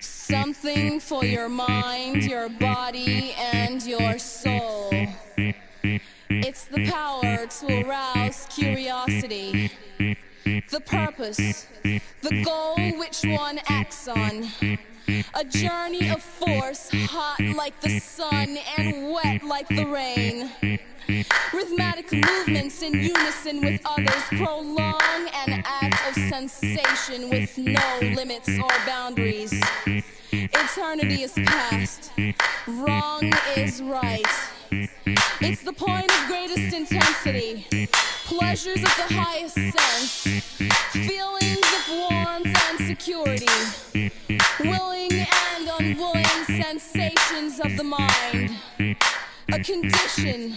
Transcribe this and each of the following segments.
Something for your mind, your body, and your soul. It's the power to arouse curiosity, the purpose, no limits or boundaries. Eternity is past, wrong is right. It's the point of greatest intensity, pleasures of the highest sense, feelings of warmth and security, willing and unwilling sensations of the mind, a condition,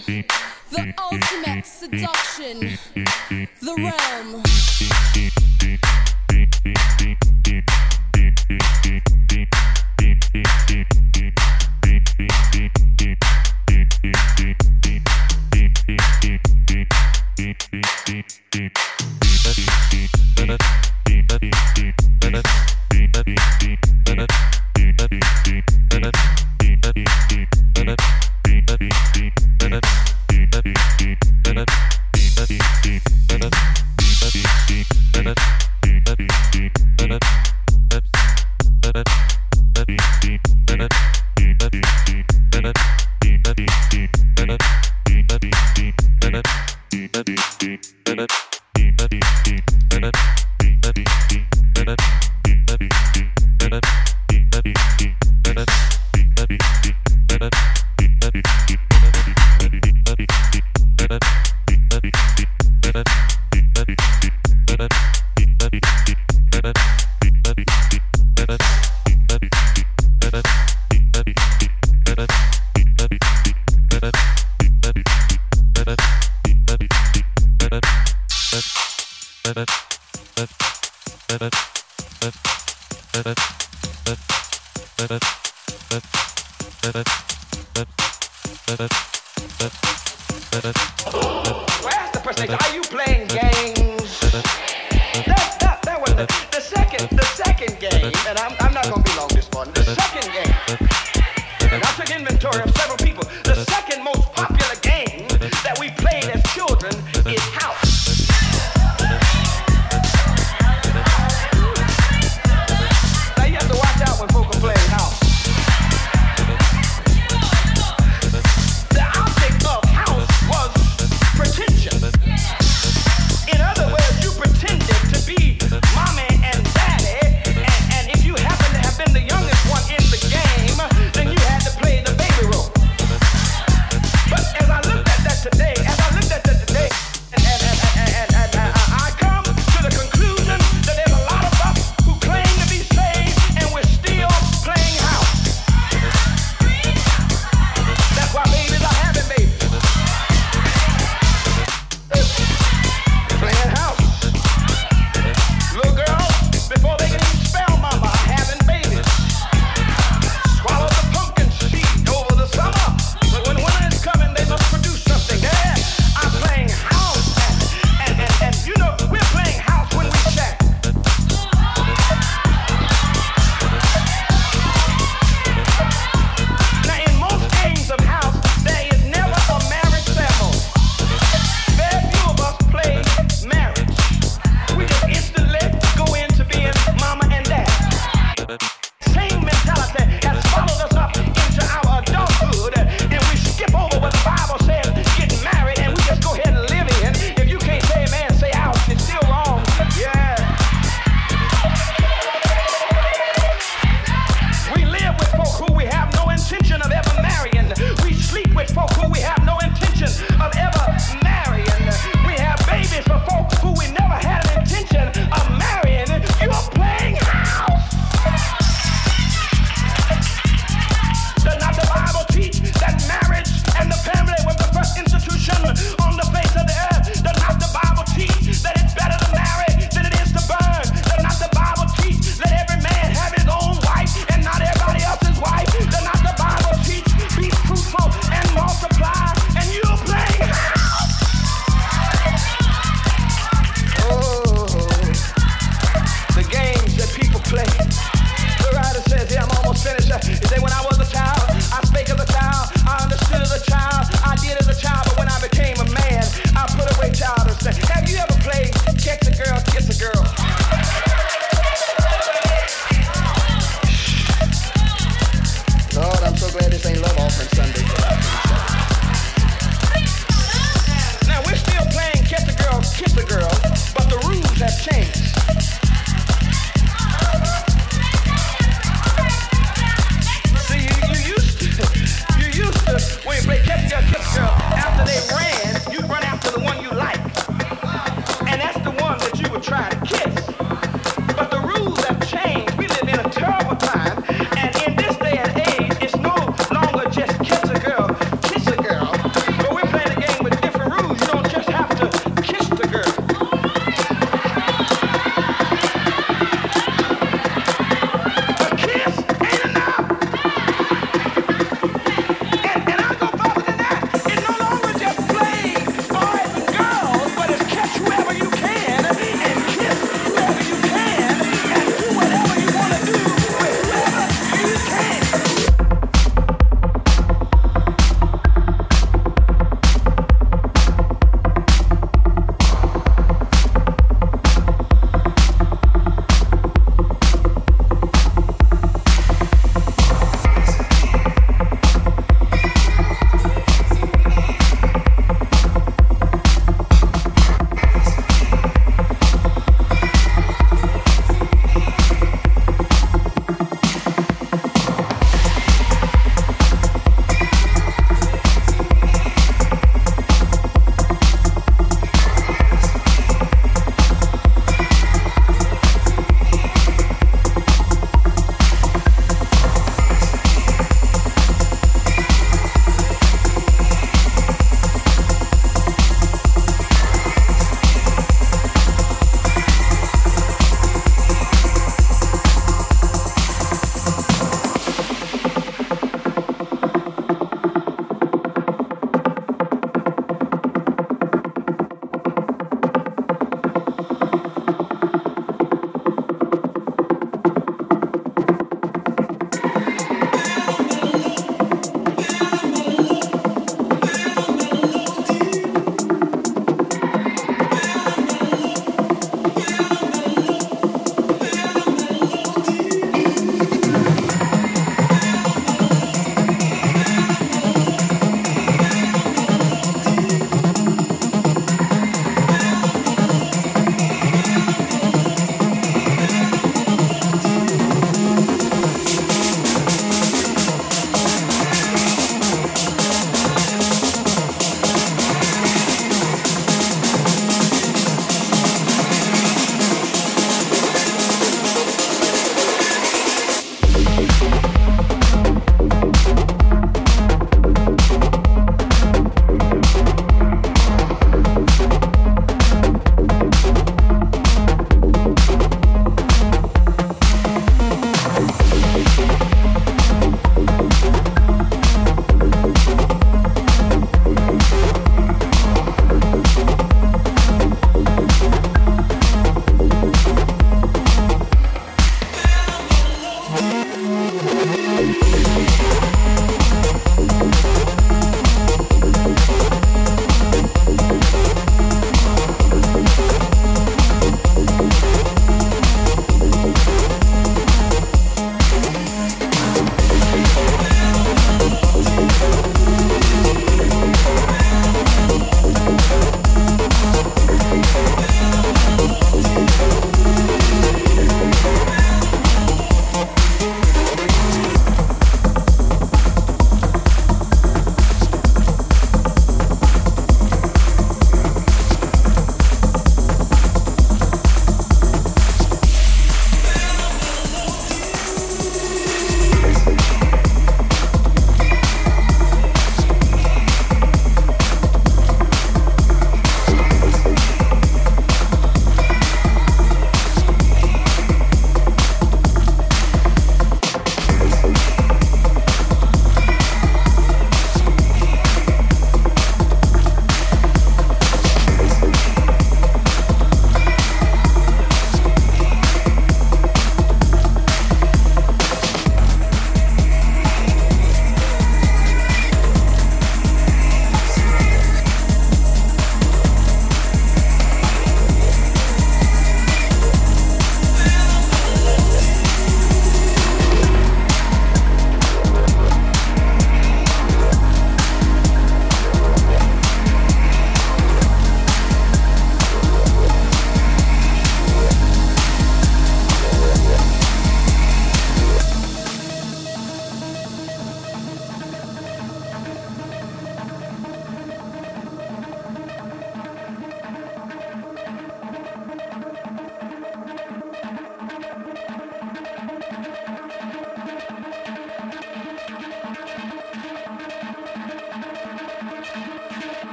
Let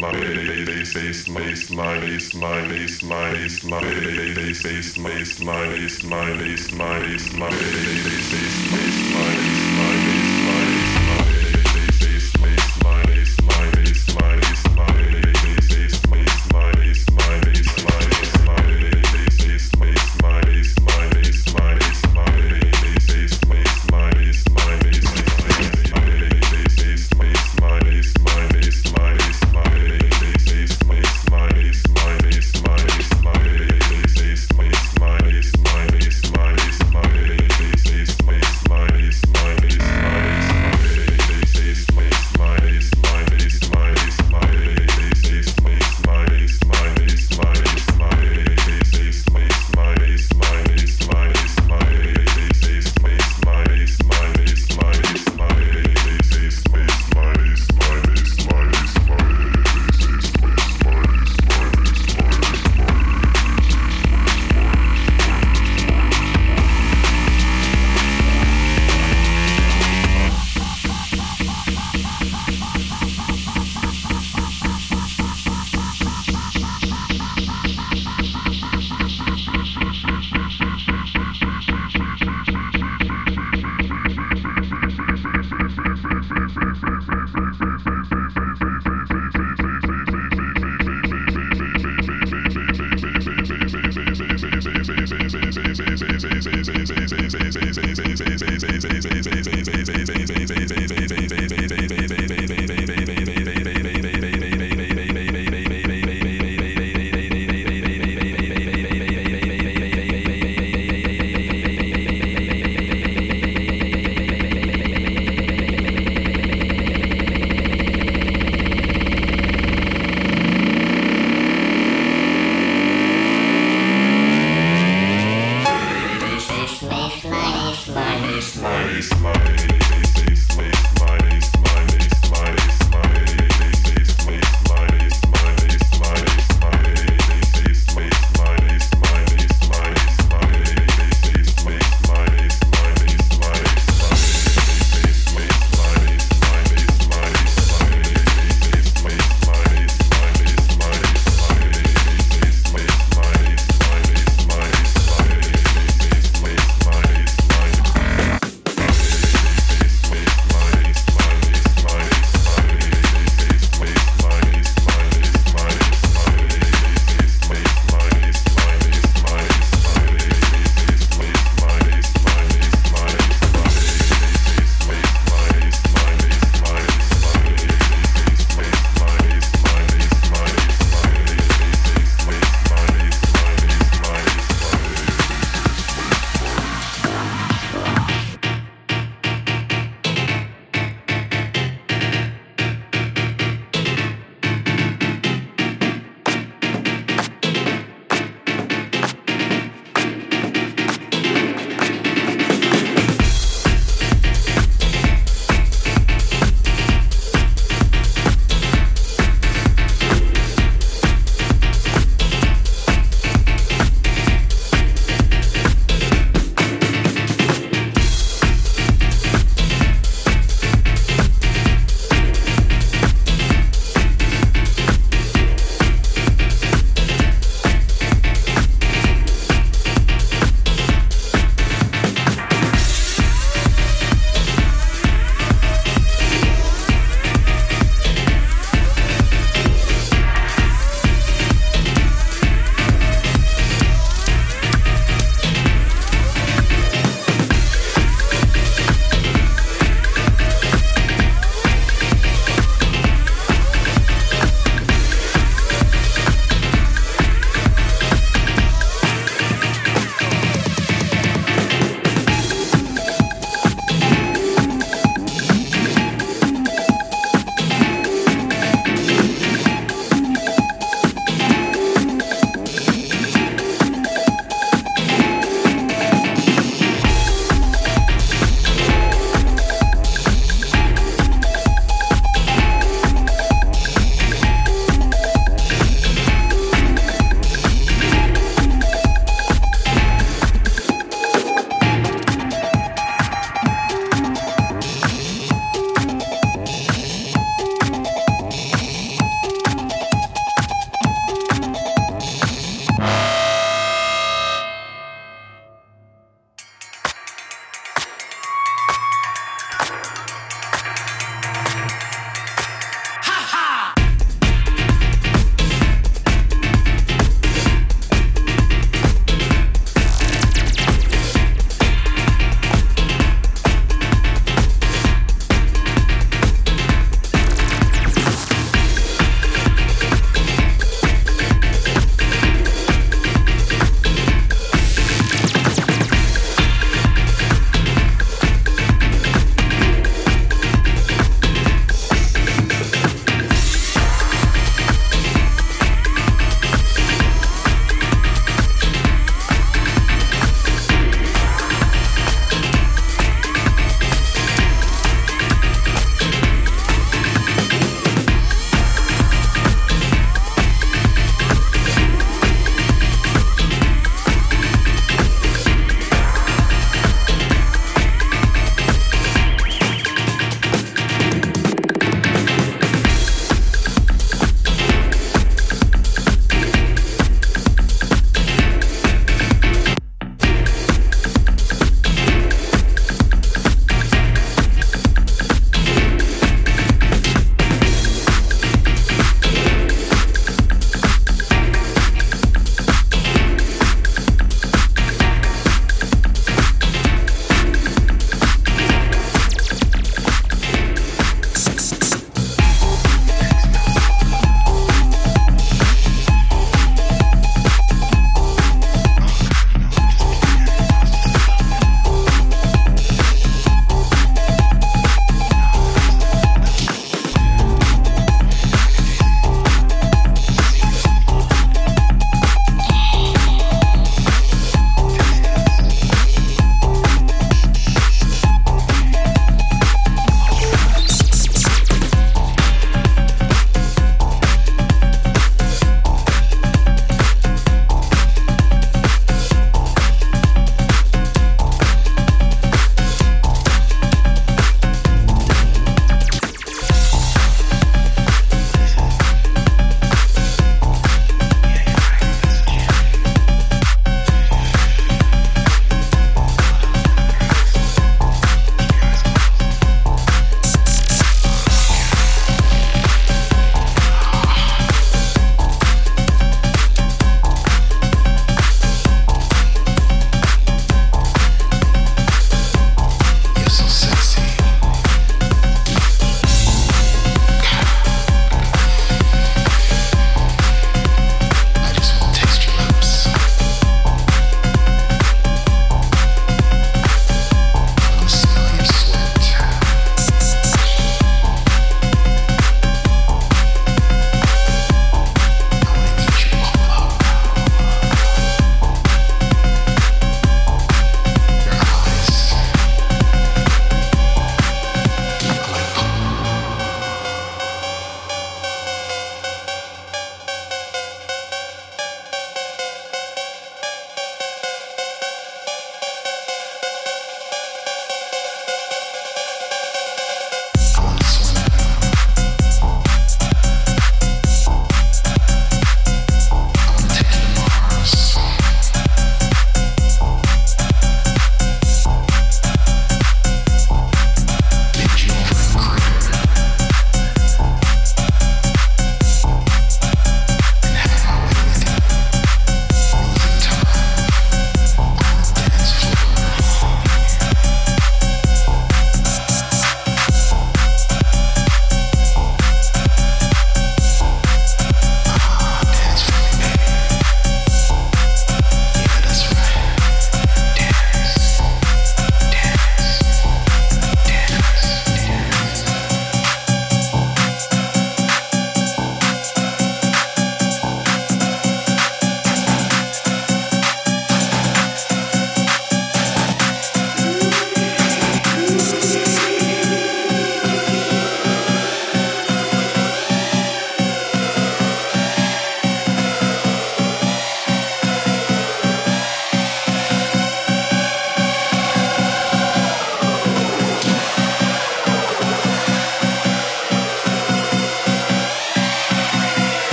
Money, money, money, money, money, money, money, money,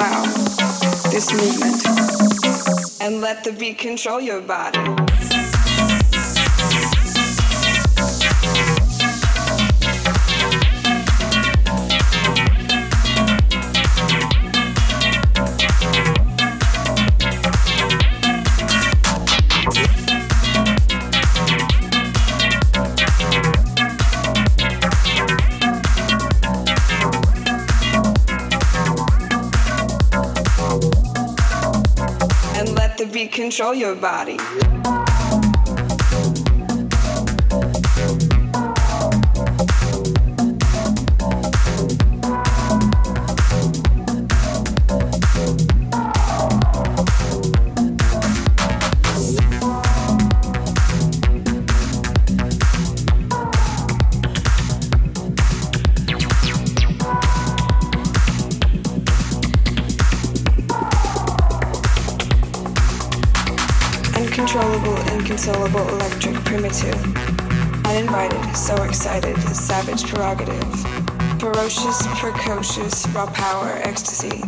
allow this movement. And let the beat control your body. Control your body. Precocious, raw power, ecstasy.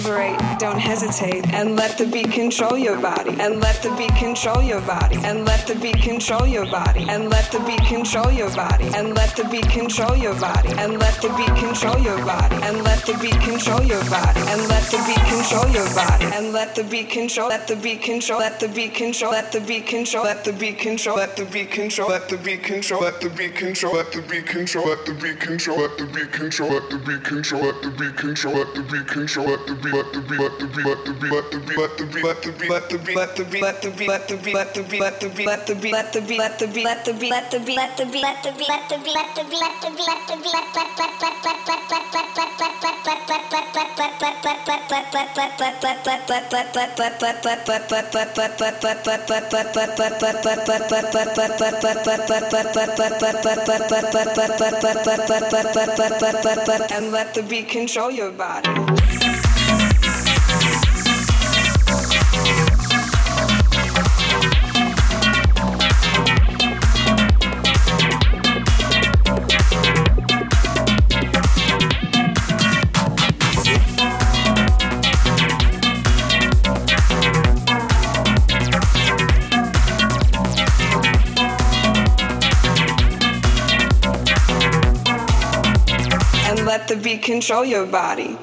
Liberate, don't hesitate, and let the beat control your body. And let the beat control your body. And let the beat control your body. And let the beat control your body. And let the beat control your body. And let the beat control your body. And let the beat control your body. And let the beat control your body. And let the beat control. Let the beat control. Let the beat control. Let the beat control. Let the beat control. Let the beat control. Let the beat control. Let the beat control. Let the beat control. Let the beat control. Let the beat control. Let the beat control. Let the beat control. Let the beat control. Let the beat. Beat. Let the beat and let the beat control your body. The beat control your body.